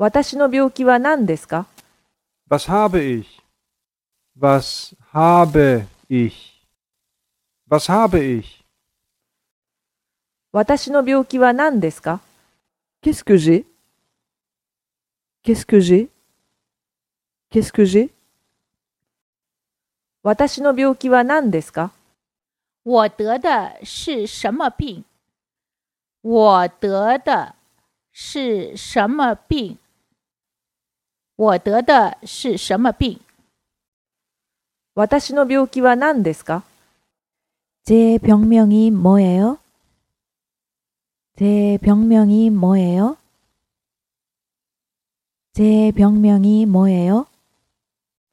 私の病気は何ですか Was habe ich? Was habe ich? Was habe ich? 私の病気は何ですか Qu'est-ce que j'ai Qu'est-ce que j'ai Qu'est-ce que j'ai 私の病気は何ですか我得的是什么病？我得的是什么病？ 我得的是什么病？私の病気は何ですか 제 병명이 뭐예요? 제 병명이 뭐예요? 제 병명이 뭐예요?